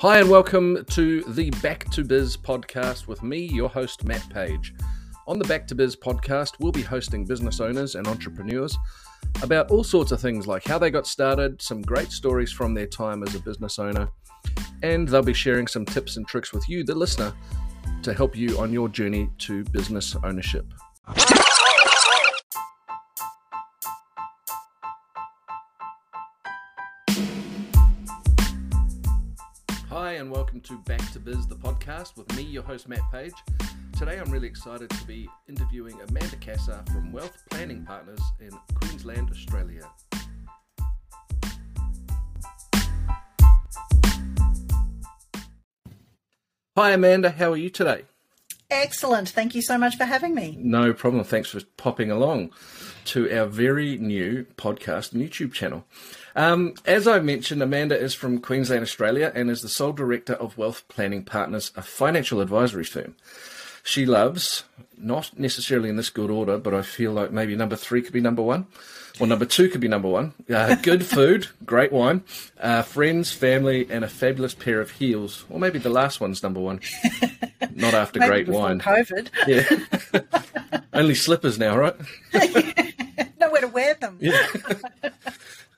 Hi, and welcome to the Back to Biz podcast with me, your host, Matt Page. On the Back to Biz podcast, we'll be hosting business owners and entrepreneurs about all sorts of things like how they got started, some great stories from their time as a business owner, and they'll be sharing some tips and tricks with you, the listener, to help you on your journey to business ownership. To Back to Biz, the podcast with me, your host, Matt Page. Today, I'm really excited to be interviewing Amanda Cassar from Wealth Planning Partners in Queensland, Australia. Hi, Amanda. How are you today? Excellent. Thank you so much for having me. No problem. Thanks for popping along to our very new podcast and YouTube channel. Um, as I mentioned, Amanda is from Queensland, Australia, and is the sole director of Wealth Planning Partners, a financial advisory firm. She loves, not necessarily in this good order, but I feel like maybe number three could be number one, or number two could be number one. Uh, good food, great wine, uh, friends, family, and a fabulous pair of heels. Or maybe the last one's number one. Not after great wine. COVID. Yeah. Only slippers now, right? Nowhere to wear them. Yeah.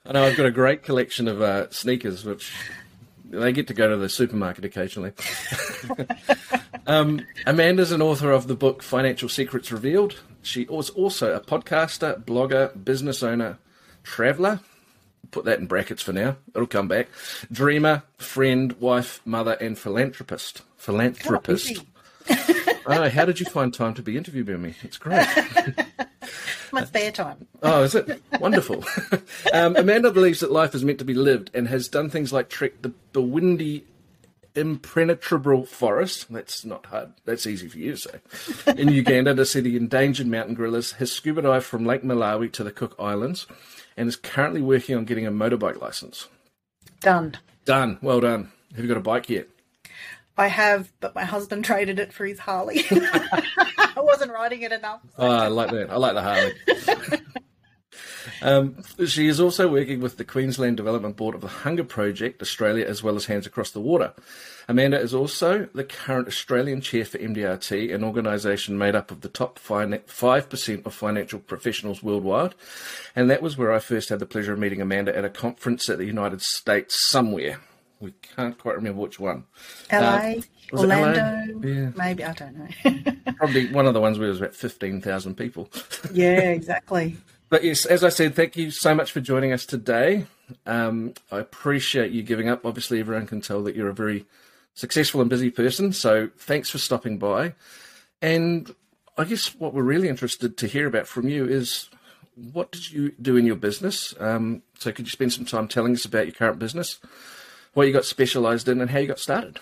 I know I've got a great collection of uh, sneakers, which they get to go to the supermarket occasionally. Um, Amanda's an author of the book Financial Secrets Revealed. She was also a podcaster, blogger, business owner, traveller. Put that in brackets for now. It'll come back. Dreamer, friend, wife, mother, and philanthropist. Philanthropist. oh, how did you find time to be interviewed by me? It's great. My spare time. Oh, is it? Wonderful. um, Amanda believes that life is meant to be lived and has done things like trek the, the Bwindi, impenetrable forest. That's not hard. That's easy for you to say. In Uganda to see the endangered mountain gorillas, has scuba dived from Lake Malawi to the Cook Islands, and is currently working on getting a motorbike license. Done. Done. Well done. Have you got a bike yet? I have, but my husband traded it for his Harley. I wasn't riding it enough. Oh, I like that. I like the Harley. um, she is also working with the Queensland Development Board of the Hunger Project Australia, as well as Hands Across the Water. Amanda is also the current Australian chair for MDRT, an organisation made up of the top five percent of financial professionals worldwide. And that was where I first had the pleasure of meeting Amanda at a conference at the United States somewhere. We can't quite remember which one. LA, Uh? Orlando, Yeah. maybe, I don't know. Probably one of the ones where there was about 15,000 people. yeah, exactly. But yes, as I said, thank you so much for joining us today. Um, I appreciate you giving up. Obviously, everyone can tell that you're a very successful and busy person. So thanks for stopping by. And I guess what we're really interested to hear about from you is what did you do in your business? Um, so could you spend some time telling us about your current business, what you got specialised in, and how you got started?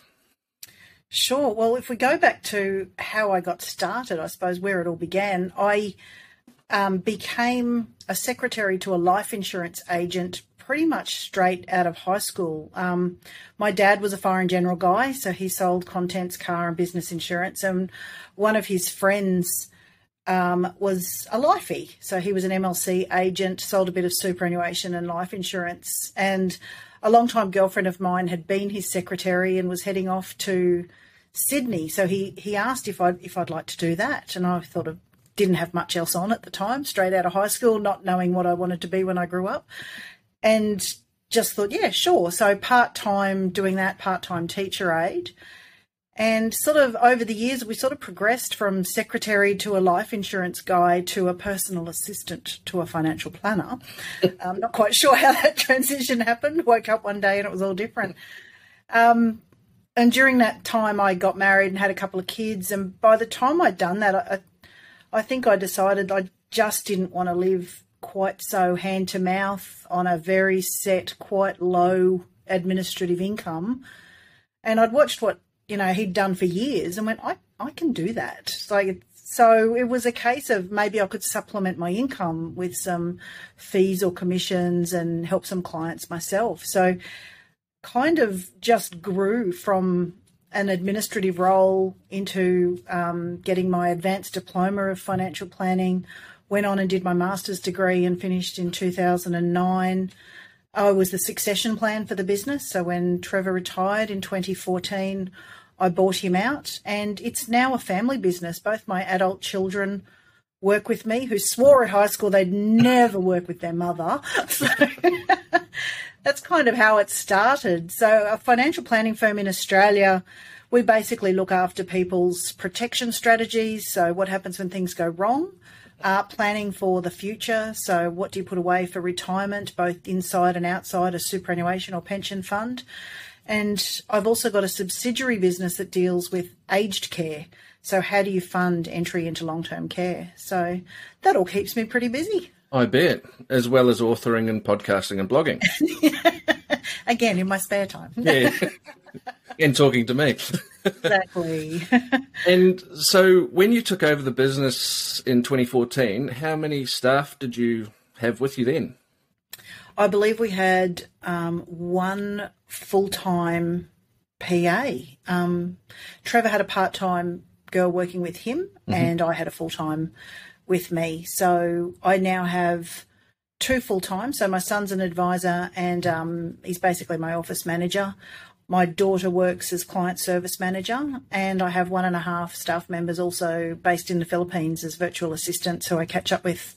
Sure. Well, if we go back to how I got started, I suppose where it all began, I um, became a secretary to a life insurance agent pretty much straight out of high school. Um, my dad was a fire and general guy, so he sold contents, car, and business insurance. And one of his friends um, was a lifey. So he was an MLC agent, sold a bit of superannuation and life insurance. And a long-time girlfriend of mine had been his secretary and was heading off to Sydney. So he, he asked if I'd, if I'd like to do that. And I thought of, didn't have much else on at the time, straight out of high school, not knowing what I wanted to be when I grew up. And just thought, yeah, sure. So part time doing that, part time teacher aide. And sort of over the years, we sort of progressed from secretary to a life insurance guy to a personal assistant to a financial planner. I'm not quite sure how that transition happened. Woke up one day and it was all different. Um, and during that time, I got married and had a couple of kids. And by the time I'd done that, I, I think I decided I just didn't want to live quite so hand to mouth on a very set, quite low administrative income. And I'd watched what you know he'd done for years and went, I I can do that. Like so, it was a case of maybe I could supplement my income with some fees or commissions and help some clients myself. So, kind of just grew from an administrative role into um, getting my advanced diploma of financial planning. Went on and did my master's degree and finished in 2009. I was the succession plan for the business. So when Trevor retired in 2014, I bought him out, and it's now a family business. Both my adult children work with me, who swore at high school they'd never work with their mother. So that's kind of how it started. So, a financial planning firm in Australia, we basically look after people's protection strategies. So, what happens when things go wrong? Uh, planning for the future. So, what do you put away for retirement, both inside and outside a superannuation or pension fund? And I've also got a subsidiary business that deals with aged care. So, how do you fund entry into long term care? So, that all keeps me pretty busy. I bet, as well as authoring and podcasting and blogging. Again, in my spare time. yeah. and talking to me. exactly. and so, when you took over the business in 2014, how many staff did you have with you then? I believe we had um, one full time PA. Um, Trevor had a part time girl working with him, mm-hmm. and I had a full time with me. So I now have two full time. So my son's an advisor, and um, he's basically my office manager. My daughter works as client service manager, and I have one and a half staff members also based in the Philippines as virtual assistants who I catch up with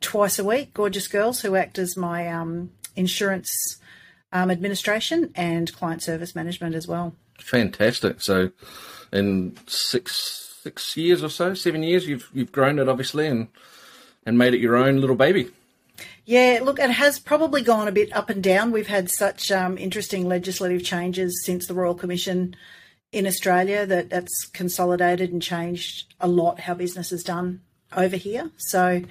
twice a week. Gorgeous girls who act as my um, insurance um, administration and client service management as well. Fantastic. So, in six six years or so, seven years, you've you've grown it obviously and and made it your own little baby. Yeah, look, it has probably gone a bit up and down. We've had such um, interesting legislative changes since the Royal Commission in Australia that that's consolidated and changed a lot how business is done over here. So,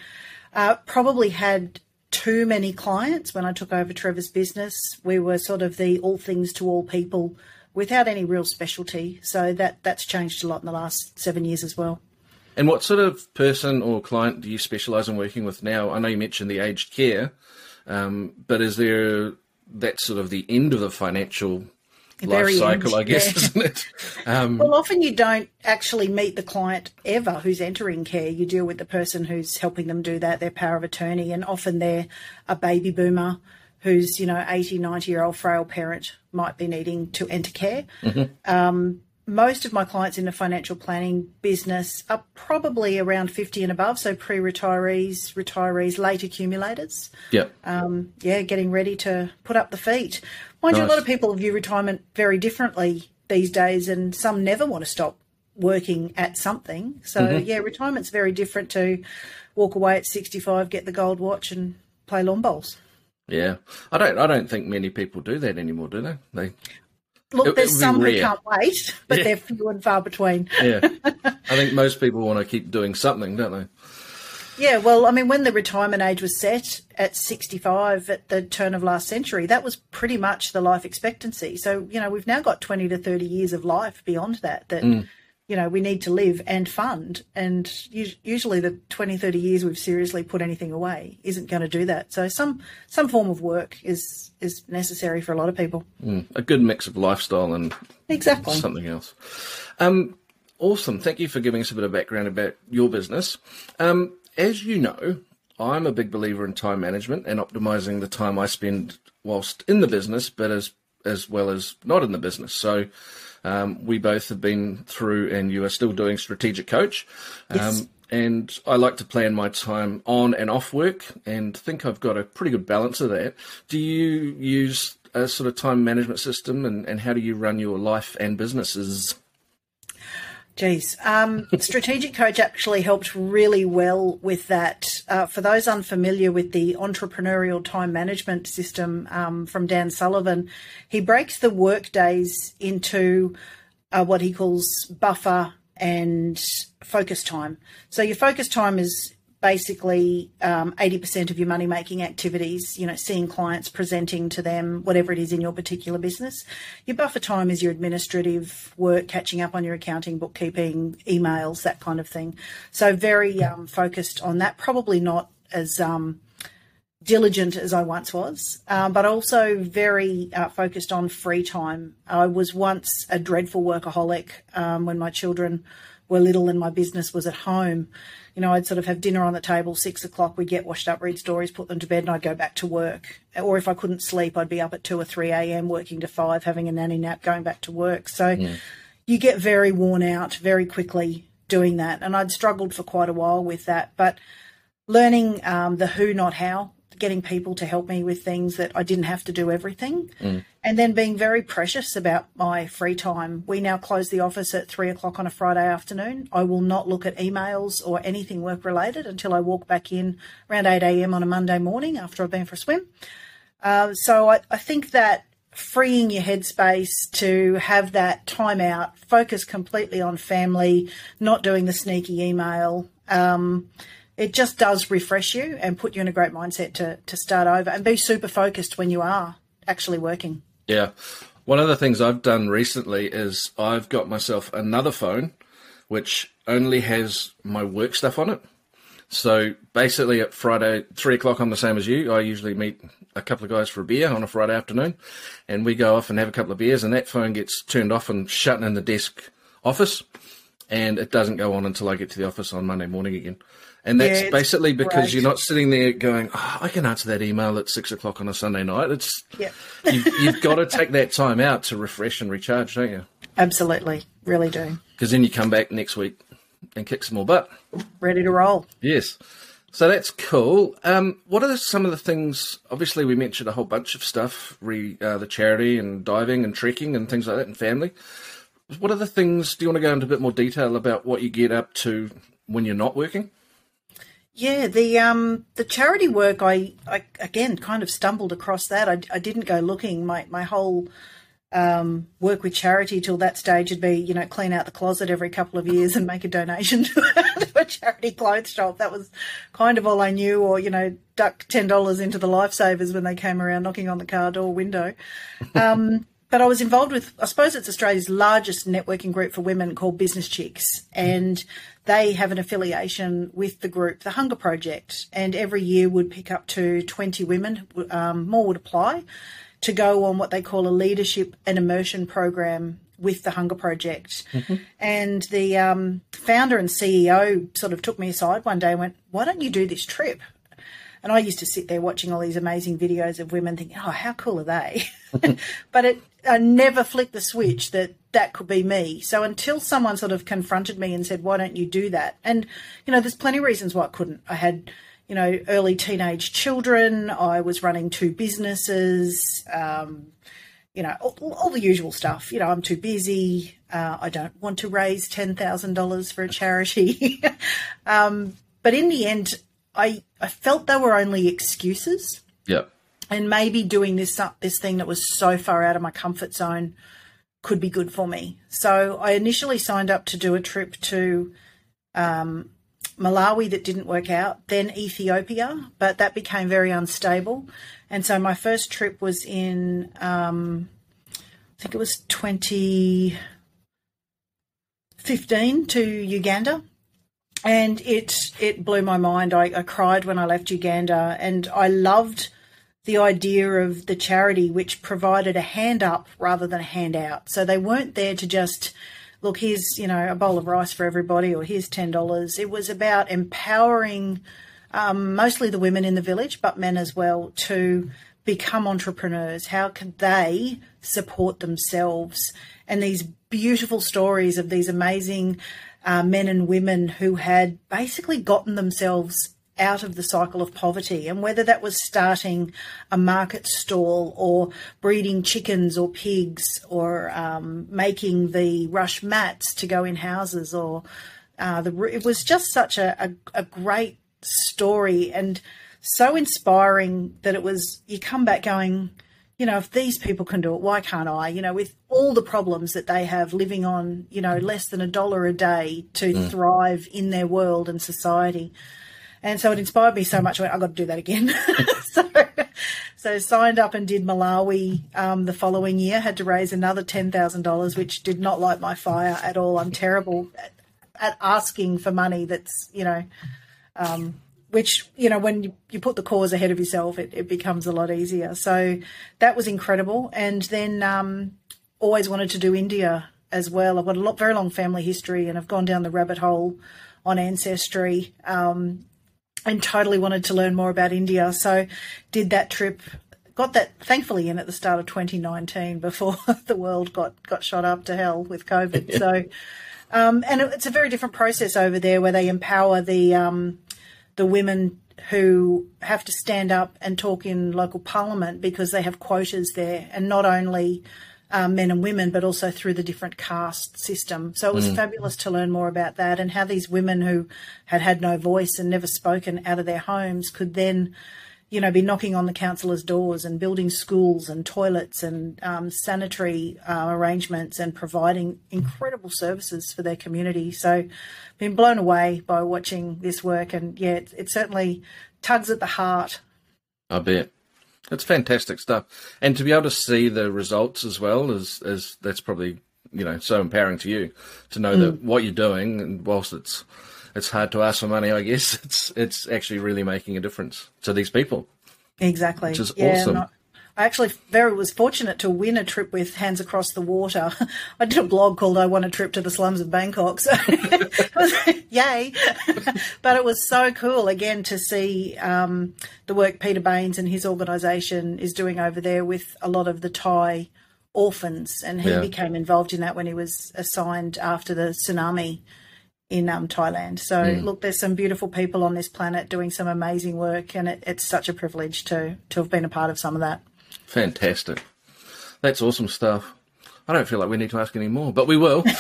uh, probably had too many clients when I took over Trevor's business. We were sort of the all things to all people without any real specialty. So that that's changed a lot in the last seven years as well. And what sort of person or client do you specialise in working with now? I know you mentioned the aged care, um, but is there that sort of the end of the financial life cycle, end, I guess, yeah. isn't it? Um, well, often you don't actually meet the client ever who's entering care. You deal with the person who's helping them do that, their power of attorney, and often they're a baby boomer who's, you know, 80, 90 year old frail parent might be needing to enter care. Mm-hmm. Um, most of my clients in the financial planning business are probably around 50 and above, so pre retirees, retirees, late accumulators. Yeah. Um, yeah, getting ready to put up the feet. Mind nice. you, a lot of people view retirement very differently these days, and some never want to stop working at something. So, mm-hmm. yeah, retirement's very different to walk away at 65, get the gold watch, and play lawn bowls. Yeah, I don't. I don't think many people do that anymore, do they? They look. It, there's some who can't wait, but yeah. they're few and far between. yeah, I think most people want to keep doing something, don't they? Yeah, well, I mean, when the retirement age was set at 65 at the turn of last century, that was pretty much the life expectancy. So, you know, we've now got 20 to 30 years of life beyond that that mm you know, we need to live and fund. And usually the 20, 30 years we've seriously put anything away isn't going to do that. So some, some form of work is, is necessary for a lot of people. Mm, a good mix of lifestyle and exactly something else. Um, awesome. Thank you for giving us a bit of background about your business. Um, as you know, I'm a big believer in time management and optimizing the time I spend whilst in the business, but as as well as not in the business. So um, we both have been through, and you are still doing strategic coach. Yes. Um, and I like to plan my time on and off work, and think I've got a pretty good balance of that. Do you use a sort of time management system, and, and how do you run your life and businesses? Geez, um, Strategic Coach actually helped really well with that. Uh, for those unfamiliar with the entrepreneurial time management system um, from Dan Sullivan, he breaks the work days into uh, what he calls buffer and focus time. So your focus time is basically um, 80% of your money making activities, you know, seeing clients, presenting to them, whatever it is in your particular business. Your buffer time is your administrative work, catching up on your accounting, bookkeeping, emails, that kind of thing. So very um, focused on that, probably not as um, diligent as I once was, um, but also very uh, focused on free time. I was once a dreadful workaholic um, when my children were little and my business was at home, you know, I'd sort of have dinner on the table, six o'clock, we'd get washed up, read stories, put them to bed, and I'd go back to work. Or if I couldn't sleep, I'd be up at two or 3 a.m., working to five, having a nanny nap, going back to work. So mm. you get very worn out very quickly doing that. And I'd struggled for quite a while with that. But learning um, the who, not how, getting people to help me with things that I didn't have to do everything, mm. and then being very precious about my free time. We now close the office at three o'clock on a Friday afternoon. I will not look at emails or anything work related until I walk back in around 8 a.m. on a Monday morning after I've been for a swim. Uh, so I, I think that freeing your headspace to have that time out, focus completely on family, not doing the sneaky email. Um, it just does refresh you and put you in a great mindset to, to start over and be super focused when you are actually working. Yeah. One of the things I've done recently is I've got myself another phone which only has my work stuff on it. So basically, at Friday, three o'clock, I'm the same as you. I usually meet a couple of guys for a beer on a Friday afternoon, and we go off and have a couple of beers, and that phone gets turned off and shut in the desk office, and it doesn't go on until I get to the office on Monday morning again. And that's yeah, basically because great. you're not sitting there going, oh, I can answer that email at six o'clock on a Sunday night. It's yeah. you've, you've got to take that time out to refresh and recharge, don't you? Absolutely, really do. Because then you come back next week and kick some more butt. Ready to roll. Yes. So that's cool. Um, what are some of the things? Obviously, we mentioned a whole bunch of stuff: re, uh, the charity and diving and trekking and things like that, and family. What are the things? Do you want to go into a bit more detail about what you get up to when you're not working? Yeah, the um the charity work I, I again kind of stumbled across that. I, I didn't go looking. My my whole um, work with charity till that stage would be, you know, clean out the closet every couple of years and make a donation to a charity clothes shop. That was kind of all I knew, or, you know, duck $10 into the lifesavers when they came around knocking on the car door window. Um, but I was involved with, I suppose it's Australia's largest networking group for women called Business Chicks. And they have an affiliation with the group, the Hunger Project. And every year would pick up to 20 women, um, more would apply, to go on what they call a leadership and immersion program with the Hunger Project. Mm-hmm. And the um, founder and CEO sort of took me aside one day and went, Why don't you do this trip? And I used to sit there watching all these amazing videos of women thinking, oh, how cool are they? but it, I never flicked the switch that that could be me. So until someone sort of confronted me and said, why don't you do that? And, you know, there's plenty of reasons why I couldn't. I had, you know, early teenage children. I was running two businesses. Um, you know, all, all, the usual stuff. You know, I'm too busy. Uh, I don't want to raise ten thousand dollars for a charity. um, but in the end, I I felt they were only excuses. Yeah. And maybe doing this this thing that was so far out of my comfort zone could be good for me. So I initially signed up to do a trip to um, Malawi that didn't work out, then Ethiopia, but that became very unstable. And so my first trip was in, um, I think it was 2015 to Uganda and it it blew my mind. I, I, cried when I left Uganda, and I loved the idea of the charity, which provided a hand up rather than a handout. So they weren't there to just look. Here's you know a bowl of rice for everybody, or here's ten dollars. It was about empowering um, mostly the women in the village, but men as well, to become entrepreneurs. How can they support themselves? And these beautiful stories of these amazing uh, men and women who had basically gotten themselves out of the cycle of poverty. And whether that was starting a market stall or breeding chickens or pigs or um, making the rush mats to go in houses or uh, the, it was just such a, a, a great story and so inspiring that it was, you come back going, you know, if these people can do it, why can't I? You know, with all the problems that they have living on, you know, less than a dollar a day to mm. thrive in their world and society. And so it inspired me so much. I went, I've got to do that again. so, so signed up and did Malawi um, the following year. Had to raise another ten thousand dollars, which did not light my fire at all. I'm terrible at, at asking for money. That's you know, um, which you know when you, you put the cause ahead of yourself it, it becomes a lot easier so that was incredible and then um, always wanted to do india as well. I've got a lot, very long family history, and I've gone down the rabbit hole on ancestry. Um, and totally wanted to learn more about India, so did that trip. Got that thankfully in at the start of 2019 before the world got got shot up to hell with COVID. So, um, and it's a very different process over there where they empower the um, the women who have to stand up and talk in local parliament because they have quotas there, and not only um, men and women, but also through the different caste system. So it was mm. fabulous to learn more about that and how these women who had had no voice and never spoken out of their homes could then, you know, be knocking on the councillors' doors and building schools and toilets and um, sanitary uh, arrangements and providing incredible services for their community. So, been blown away by watching this work, and yeah, it, it certainly tugs at the heart. I bet. It's fantastic stuff, and to be able to see the results as well is is that's probably you know so empowering to you to know mm. that what you're doing, and whilst it's it's hard to ask for money, I guess it's it's actually really making a difference to these people. Exactly, which is yeah, awesome. Not, I actually very was fortunate to win a trip with Hands Across the Water. I did a blog called "I Won a Trip to the Slums of Bangkok," so was, yay! but it was so cool again to see um, the work Peter Baines and his organisation is doing over there with a lot of the Thai orphans, and he yeah. became involved in that when he was assigned after the tsunami in um, Thailand. So mm. look, there's some beautiful people on this planet doing some amazing work, and it, it's such a privilege to to have been a part of some of that. Fantastic. That's awesome stuff. I don't feel like we need to ask any more, but we will.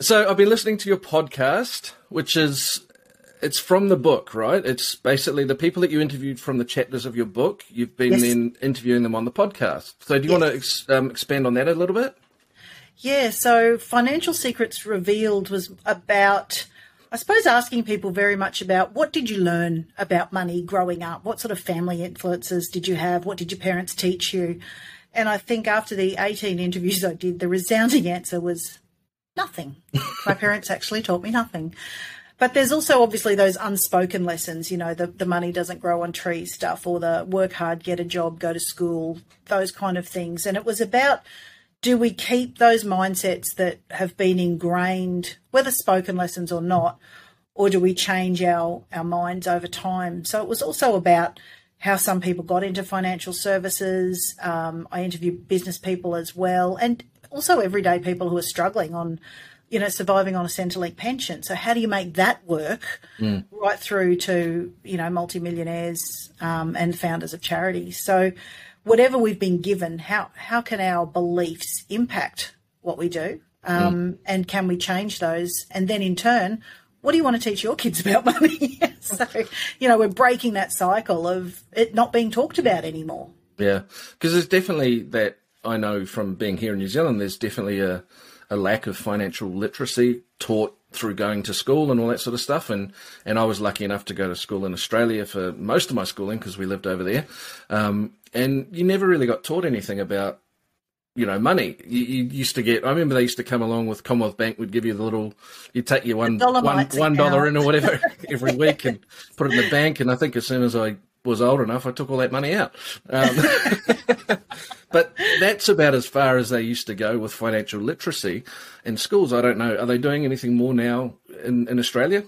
so I've been listening to your podcast, which is it's from the book, right? It's basically the people that you interviewed from the chapters of your book. You've been yes. then interviewing them on the podcast. So do you yes. want to ex- um, expand on that a little bit? Yeah. So Financial Secrets Revealed was about I suppose asking people very much about what did you learn about money growing up? What sort of family influences did you have? What did your parents teach you? And I think after the 18 interviews I did, the resounding answer was nothing. My parents actually taught me nothing. But there's also obviously those unspoken lessons, you know, the, the money doesn't grow on trees stuff or the work hard, get a job, go to school, those kind of things. And it was about do we keep those mindsets that have been ingrained, whether spoken lessons or not, or do we change our, our minds over time? So it was also about how some people got into financial services. Um, I interviewed business people as well, and also everyday people who are struggling on, you know, surviving on a Centrelink pension. So how do you make that work mm. right through to, you know, multimillionaires um, and founders of charities? So whatever we've been given, how how can our beliefs impact what we do, um, mm. and can we change those? And then in turn, what do you want to teach your kids about money? so you know, we're breaking that cycle of it not being talked about anymore. Yeah, because there's definitely that. I know from being here in New Zealand, there's definitely a a lack of financial literacy taught through going to school and all that sort of stuff. And, and I was lucky enough to go to school in Australia for most of my schooling because we lived over there. Um, and you never really got taught anything about you know, money. You, you, used to get. I remember they used to come along with Commonwealth Bank. Would give you the little. You'd take your one one one dollar in or whatever every week and put it in the bank. And I think as soon as I was old enough, I took all that money out. Um, but that's about as far as they used to go with financial literacy in schools. I don't know. Are they doing anything more now in, in Australia?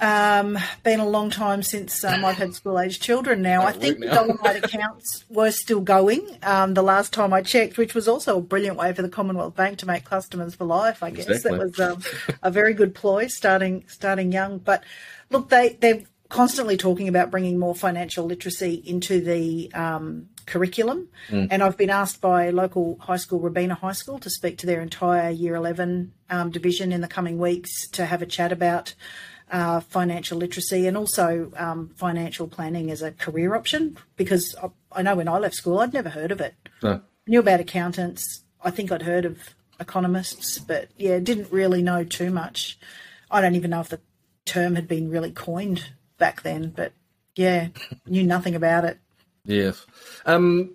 Um, been a long time since um, I've had school age children now. I think now. Dollarmite accounts were still going um, the last time I checked, which was also a brilliant way for the Commonwealth Bank to make customers for life. I guess exactly. that was um, a very good ploy, starting starting young. But look, they they're constantly talking about bringing more financial literacy into the um, curriculum, mm. and I've been asked by local high school, Robina High School, to speak to their entire Year Eleven um, division in the coming weeks to have a chat about uh, financial literacy and also um, financial planning as a career option because I, I, know when I left school, I'd never heard of it. No. Knew about accountants. I think I'd heard of economists, but yeah, didn't really know too much. I don't even know if the term had been really coined back then, but yeah, knew nothing about it. Yes. Um,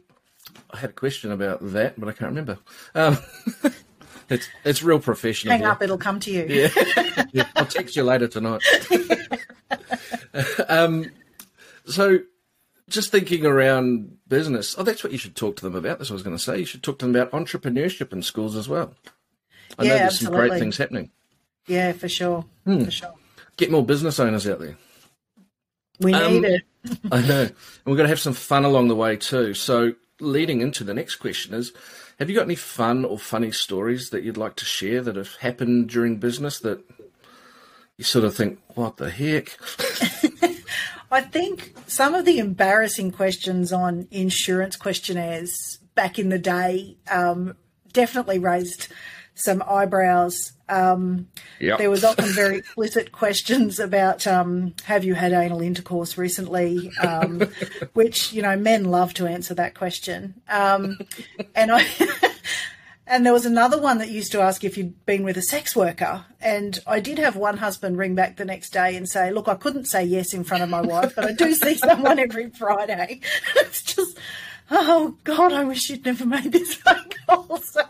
I had a question about that, but I can't remember. Um, It's it's real professional. Hang here. up, it'll come to you. Yeah. yeah. I'll text you later tonight. um, so just thinking around business. Oh, that's what you should talk to them about. That's what I was going to say. You should talk to them about entrepreneurship in schools as well. I Yeah, know there's some absolutely. great things happening. Yeah, for sure. Hmm. For sure. Get more business owners out there. We Um, need it. I know. And we're going to have some fun along the way too. So, leading into the next question is Have you got any fun or funny stories that you'd like to share that have happened during business that you sort of think, what the heck? I think some of the embarrassing questions on insurance questionnaires back in the day um, definitely raised some eyebrows. Um, Yep. there was often very explicit questions about um, have you had anal intercourse recently, um, which you know men love to answer that question. Um, and I. And there was another one that used to ask if you'd been with a sex worker. And I did have one husband ring back the next day and say, Look, I couldn't say yes in front of my wife, but I do see someone every Friday. It's just, oh God, I wish you'd never made this phone call. So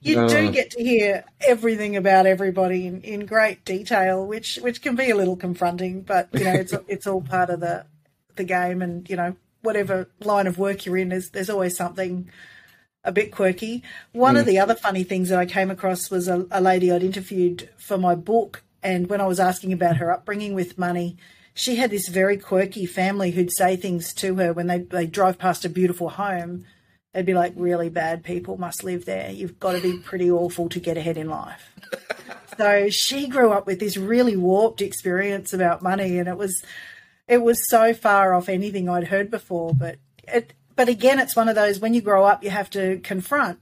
you do get to hear everything about everybody in, in great detail, which which can be a little confronting, but you know, it's it's all part of the the game and, you know, whatever line of work you're in, there's there's always something a bit quirky. One of mm. the other funny things that I came across was a, a lady I'd interviewed for my book, and when I was asking about her upbringing with money, she had this very quirky family who'd say things to her when they they drove past a beautiful home. They'd be like, "Really bad people must live there. You've got to be pretty awful to get ahead in life." so she grew up with this really warped experience about money, and it was it was so far off anything I'd heard before. But it, but again, it's one of those when you grow up, you have to confront.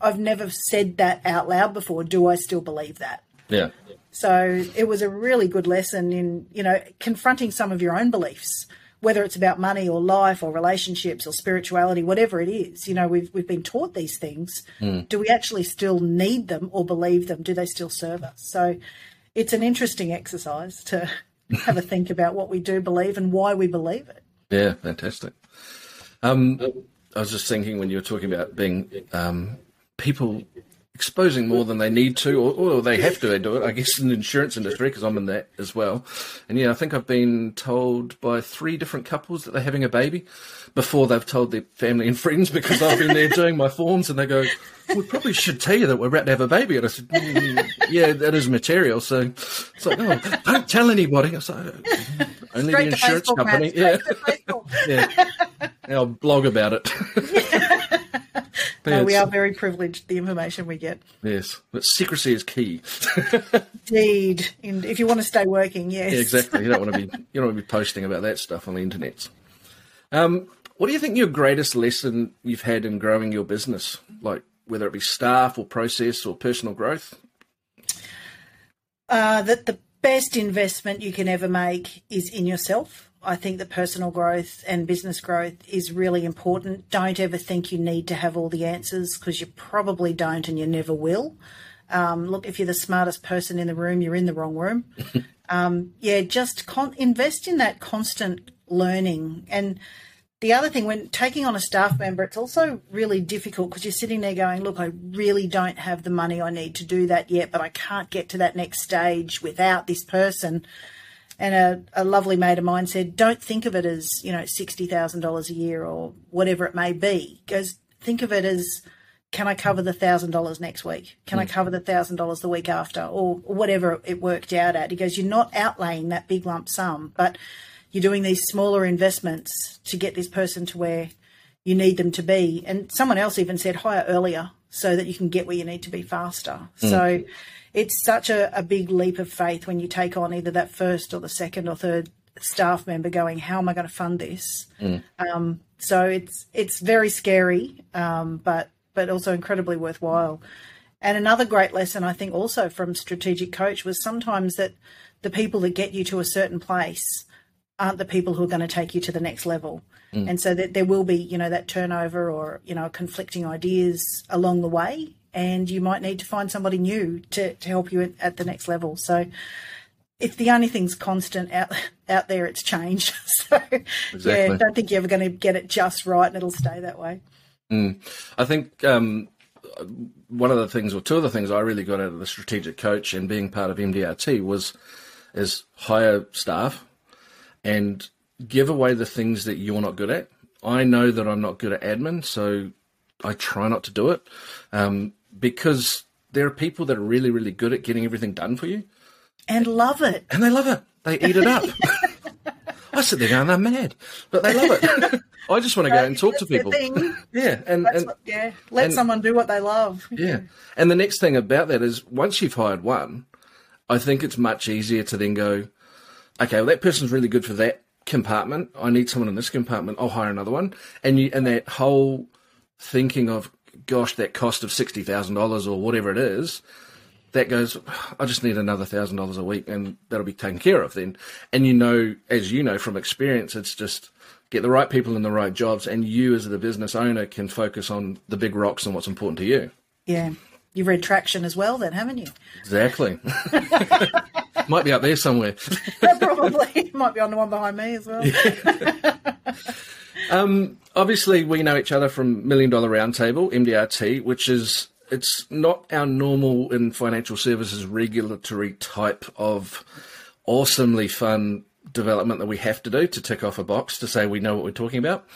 I've never said that out loud before. Do I still believe that? Yeah. So it was a really good lesson in you know confronting some of your own beliefs, whether it's about money or life or relationships or spirituality, whatever it is. You know, we've we've been taught these things. Do we actually still need them or believe them? Do they still serve us? So it's an interesting exercise to have a think about what we do believe and why we believe it. Yeah, fantastic. Um, I was just thinking when you were talking about being um, people exposing more than they need to, or, or they have to do it. I guess in the insurance industry, because I'm in that as well. And yeah, I think I've been told by three different couples that they're having a baby before they've told their family and friends, because I've been there doing my forms, and they go, "We probably should tell you that we're about to have a baby." And I said, "Mm, "Yeah, that is material." So it's like, "Oh, don't tell anybody." I was like, "Only Straight the insurance Facebook, company." Yeah. Yeah. I'll blog about it. But No, yeah, we are very privileged, the information we get. Yes, but secrecy is key. Indeed. And if you want to stay working, yes. Yeah, exactly. You don't want to be you don't want to be posting about that stuff on the internet. Um, what do you think your greatest lesson you've had in growing your business, like whether it be staff or process or personal growth? Uh, that the best investment you can ever make is in yourself. I think that personal growth and business growth is really important. Don't ever think you need to have all the answers because you probably don't and you never will. Um, look, if you're the smartest person in the room, you're in the wrong room. um, yeah, just con- invest in that constant learning. And the other thing, when taking on a staff member, it's also really difficult because you're sitting there going, Look, I really don't have the money I need to do that yet, but I can't get to that next stage without this person. And a, a lovely mate of mine said, Don't think of it as, you know, $60,000 a year or whatever it may be. Goes, think of it as, can I cover the thousand dollars next week? Can I hmm. cover the thousand dollars the week after, or, or whatever it worked out at? He goes, you're not outlaying that big lump sum, but you're doing these smaller investments to get this person to where you need them to be. And someone else even said hire earlier so that you can get where you need to be faster. So it's such a, a big leap of faith when you take on either that first or the second or third staff member going, how am I going to fund this? Um, so it's it's very scary, um, but but also incredibly worthwhile. And another great lesson I think also from strategic coach was sometimes that the people that get you to a certain place aren't the people who are going to take you to the next level. And so that there will be, you know, that turnover or, you know, conflicting ideas along the way. And you might need to find somebody new to, to help you at, at the next level. So if the only thing's constant out out there, it's change. so yeah, Exactly. don't think you're ever going to get it just right and it'll stay that way. I think um, one of the things, or two of the things, I really got out of the strategic coach and being part of MDRT was is hire staff and give away the things that you're not good at. I know that I'm not good at admin, so I try not to do it um, because there are people that are really, really good at getting everything done for you. And love it. And they love it. They eat it up. I sit there going, they're mad, but they love it. I just want to go and talk to people. Yeah, and, and what, yeah, let and, someone do what they love. Yeah, and the next thing about that is once you've hired one, I think it's much easier to then go, okay, well that person's really good for that compartment. I need someone in this compartment. I'll hire another one, and you and that whole thinking of, gosh, that cost of sixty thousand dollars or whatever it is that goes, I just need another thousand dollars a week and that'll be taken care of then. And you know, as you know from experience, it's just get the right people in the right jobs and you as the business owner can focus on the big rocks and what's important to you. Yeah. You've read Traction as well then, haven't you? Exactly. Might be up there somewhere. probably. Might be on the one behind me as well. Yeah. um, obviously, we know each other from Million Dollar Roundtable, MDRT, which is it's not our normal in financial services regulatory type of awesomely fun development that we have to do to tick off a box to say we know what we're talking about.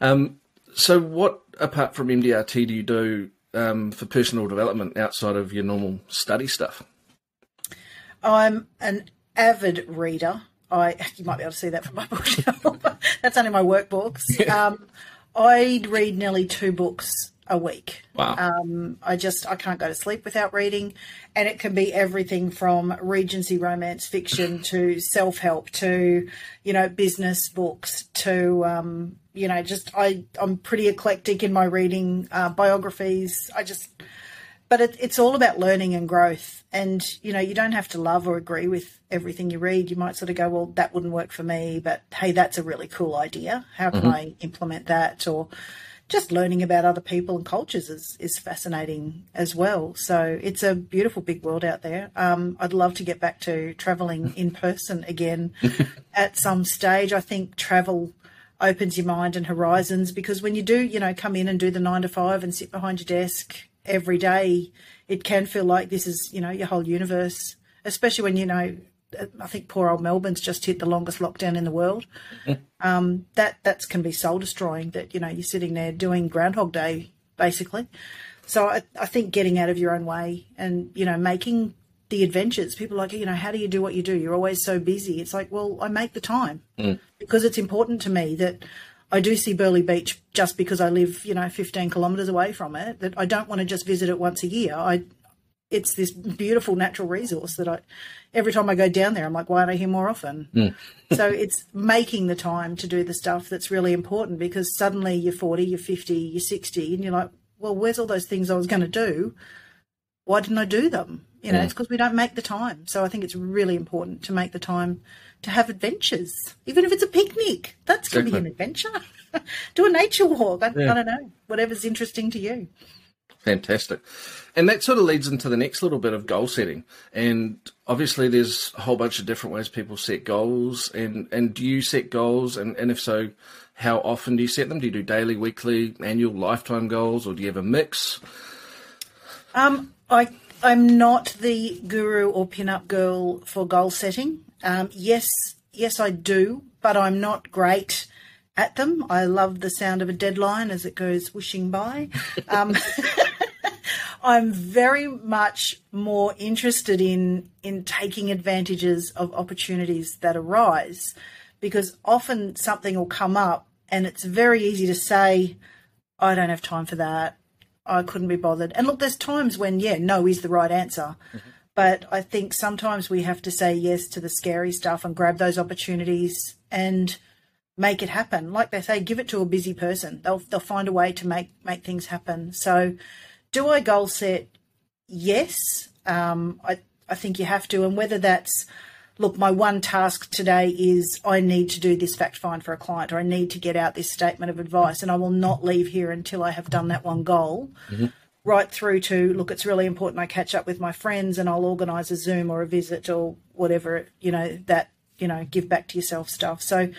Um, so, what apart from MDRT do you do um, for personal development outside of your normal study stuff? I'm an avid reader. I you might be able to see that from my bookshelf. That's only my workbooks. Um, I read nearly two books a week. Wow. Um, I just I can't go to sleep without reading, and it can be everything from Regency romance fiction to self help to you know business books to um, you know just I I'm pretty eclectic in my reading uh, biographies. I just but it, it's all about learning and growth, and you know you don't have to love or agree with everything you read. You might sort of go, well, that wouldn't work for me, but hey, that's a really cool idea. How can mm-hmm. I implement that or just learning about other people and cultures is, is fascinating as well. So it's a beautiful big world out there. Um, I'd love to get back to traveling in person again at some stage. I think travel opens your mind and horizons because when you do, you know, come in and do the nine to five and sit behind your desk every day, it can feel like this is, you know, your whole universe, especially when, you know, I think poor old Melbourne's just hit the longest lockdown in the world. um, that that's can be soul destroying. That you know you're sitting there doing Groundhog Day basically. So I, I think getting out of your own way and you know making the adventures. People like you know how do you do what you do? You're always so busy. It's like well I make the time mm. because it's important to me that. I do see Burleigh Beach just because I live, you know, 15 kilometres away from it. That I don't want to just visit it once a year. I it's this beautiful natural resource that I every time I go down there I'm like why aren't I here more often mm. so it's making the time to do the stuff that's really important because suddenly you're 40 you're 50 you're 60 and you're like well where's all those things I was going to do why didn't I do them you know mm. it's because we don't make the time so I think it's really important to make the time to have adventures even if it's a picnic that's going to be an adventure do a nature walk I, yeah. I don't know whatever's interesting to you Fantastic. And that sort of leads into the next little bit of goal setting. And obviously, there's a whole bunch of different ways people set goals. And, and do you set goals? And, and if so, how often do you set them? Do you do daily, weekly, annual, lifetime goals, or do you have a mix? Um, I I'm not the guru or pin-up girl for goal setting. Um, yes, yes, I do, but I'm not great at them. I love the sound of a deadline as it goes whooshing by. Um, I'm very much more interested in in taking advantages of opportunities that arise because often something will come up and it's very easy to say I don't have time for that. I couldn't be bothered. And look, there's times when yeah, no is the right answer. Mm-hmm. But I think sometimes we have to say yes to the scary stuff and grab those opportunities and make it happen. Like they say, give it to a busy person. They'll they'll find a way to make make things happen. So, do I goal set? Yes, um, I I think you have to, and whether that's look, my one task today is I need to do this fact find for a client, or I need to get out this statement of advice, and I will not leave here until I have done that one goal. Mm-hmm. Right through to look, it's really important I catch up with my friends and I'll organise a Zoom or a visit or whatever you know that you know give back to yourself stuff. So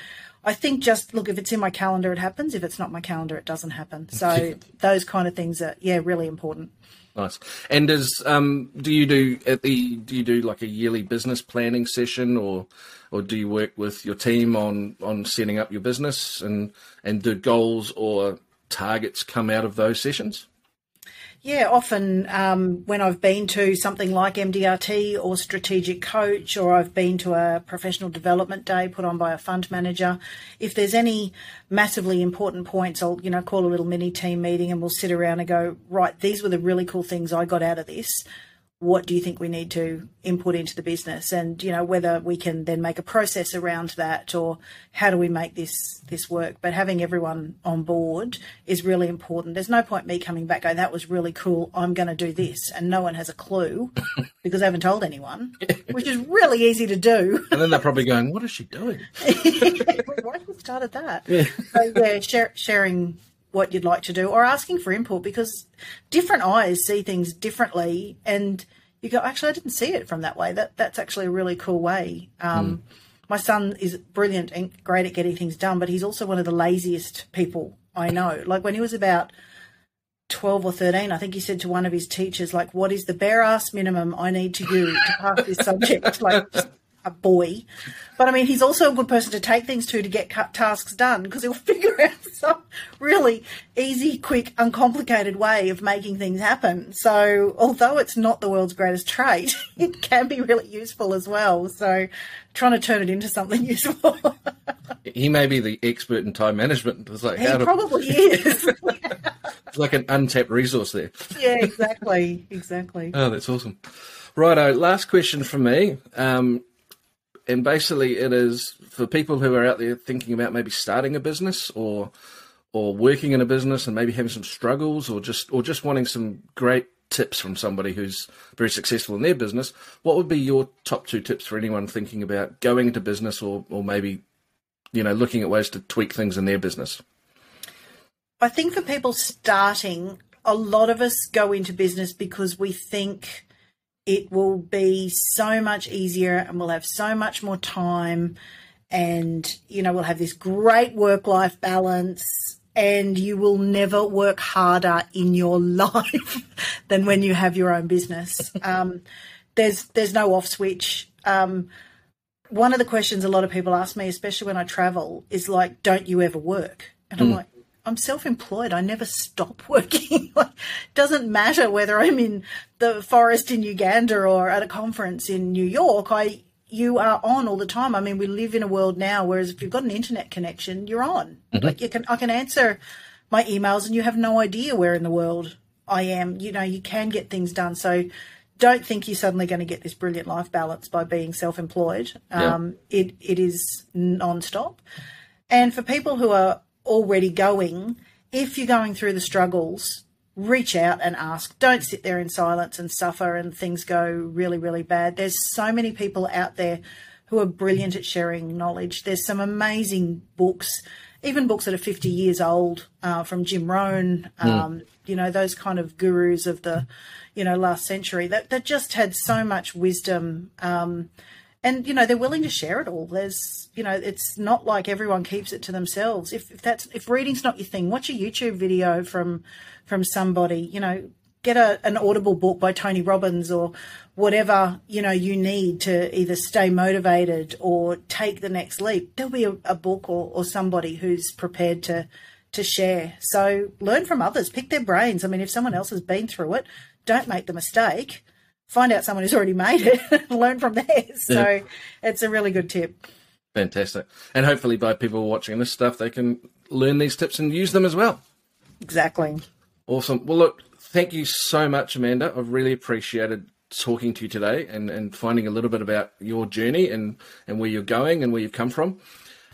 I think just look if it's in my calendar, it happens. If it's not my calendar, it doesn't happen. So those kind of things are yeah really important. Nice. And does um do you do at the do you do like a yearly business planning session or or do you work with your team on on setting up your business and and do goals or targets come out of those sessions? Yeah, often um, when I've been to something like MDRT or Strategic Coach, or I've been to a professional development day put on by a fund manager, if there's any massively important points, I'll you know call a little mini team meeting and we'll sit around and go, right, these were the really cool things I got out of this what do you think we need to input into the business? And you know whether we can then make a process around that or how do we make this this work? But having everyone on board is really important. There's no point me coming back going that was really cool. I'm going to do this. And no one has a clue because i haven't told anyone which is really easy to do. And then they're probably going what is she doing? Why have we started that? Yeah. so yeah share, sharing what you'd like to do or asking for input because different eyes see things differently and you go actually I didn't see it from that way. That that's actually a really cool way. Um, mm. my son is brilliant and great at getting things done but he's also one of the laziest people I know. Like when he was about 12 or 13 I think he said to one of his teachers like what is the bare ass minimum I need to do to pass this subject? Like a boy. But I mean, he's also a good person to take things to to get tasks done because he'll figure out some really easy, quick, uncomplicated way of making things happen. So, although it's not the world's greatest trait, it can be really useful as well. So, trying to turn it into something useful. he may be the expert in time management. It's like he how probably to... is. it's like an untapped resource there. Yeah, exactly, exactly. Oh, that's awesome. Righto, last question from me. Um, and basically it is for people who are out there thinking about maybe starting a business or or working in a business and maybe having some struggles or just or just wanting some great tips from somebody who's very successful in their business what would be your top two tips for anyone thinking about going into business or or maybe you know looking at ways to tweak things in their business? I think for people starting a lot of us go into business because we think it will be so much easier and we'll have so much more time and you know we'll have this great work life balance and you will never work harder in your life than when you have your own business um, there's there's no off switch um, one of the questions a lot of people ask me especially when i travel is like don't you ever work and i'm mm. like I'm self-employed. I never stop working. like, doesn't matter whether I'm in the forest in Uganda or at a conference in New York. I you are on all the time. I mean, we live in a world now whereas if you've got an internet connection, you're on. Mm-hmm. Like you can I can answer my emails and you have no idea where in the world I am. You know, you can get things done. So don't think you're suddenly going to get this brilliant life balance by being self-employed. Um, It it is non-stop. And for people who are already going, if you're going through the struggles, reach out and ask. Don't sit there in silence and suffer and things go really, really bad. There's so many people out there who are brilliant at sharing knowledge. There's some amazing books, even books that are 50 years old uh, from Jim Rohn, um, mm. you know, those kind of gurus of the, you know, last century that, that just had so much wisdom. Um, and you know they're willing to share it all. There's you know it's not like everyone keeps it to themselves. If, if that's if reading's not your thing watch a youtube video from from somebody you know get a, an audible book by tony robbins or whatever you know you need to either stay motivated or take the next leap. There'll be a, a book or, or somebody who's prepared to to share. So learn from others. Pick their brains. I mean if someone else has been through it don't make the mistake find out someone who's already made it learn from theirs. So yeah. it's a really good tip. Fantastic. And hopefully by people watching this stuff, they can learn these tips and use them as well. Exactly. Awesome. Well, look, thank you so much, Amanda. I've really appreciated talking to you today and, and finding a little bit about your journey and, and where you're going and where you've come from.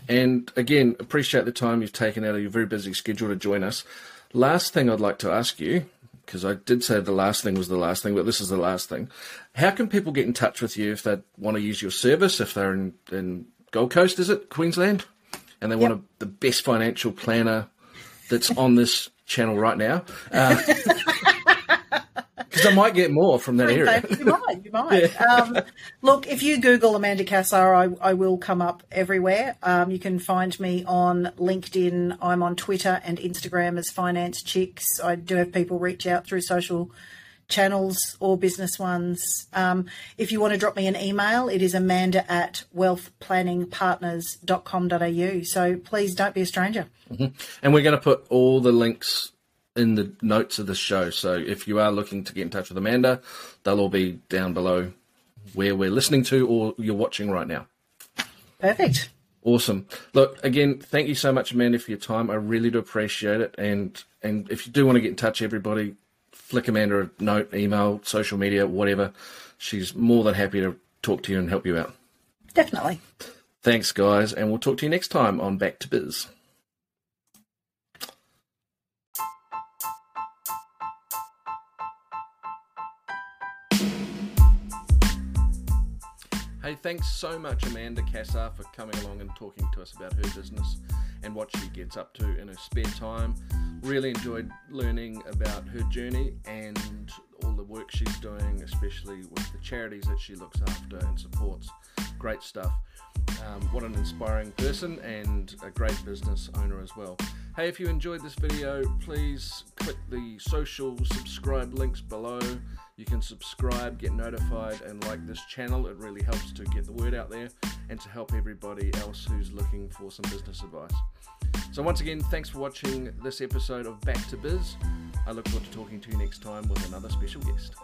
And again, appreciate the time you've taken out of your very busy schedule to join us. Last thing I'd like to ask you because I did say the last thing was the last thing, but this is the last thing. How can people get in touch with you if they want to use your service? If they're in, in Gold Coast, is it Queensland, and they yep. want a, the best financial planner that's on this channel right now? Uh, because I might get more from that area. you might, you might. Yeah. Um, look, if you Google Amanda Cassar, I, I will come up everywhere. Um, you can find me on LinkedIn. I'm on Twitter and Instagram as Finance Chicks. I do have people reach out through social channels or business ones. Um, if you want to drop me an email, it is amanda at wealthplanningpartners.com.au. So please don't be a stranger. Mm-hmm. And we're going to put all the links in the notes of the show. So if you are looking to get in touch with Amanda, they'll all be down below where we're listening to or you're watching right now. Perfect. Awesome. Look, again, thank you so much, Amanda, for your time. I really do appreciate it. And and if you do want to get in touch, everybody, flick Amanda a note, email, social media, whatever. She's more than happy to talk to you and help you out. Definitely. Thanks, guys, and we'll talk to you next time on Back to Biz. Hey, thanks so much, Amanda Cassar, for coming along and talking to us about her business and what she gets up to in her spare time. Really enjoyed learning about her journey and all the work she's doing, especially with the charities that she looks after and supports. Great stuff. Um, what an inspiring person and a great business owner as well. Hey, if you enjoyed this video, please click the social subscribe links below. You can subscribe, get notified, and like this channel. It really helps to get the word out there and to help everybody else who's looking for some business advice. So, once again, thanks for watching this episode of Back to Biz. I look forward to talking to you next time with another special guest.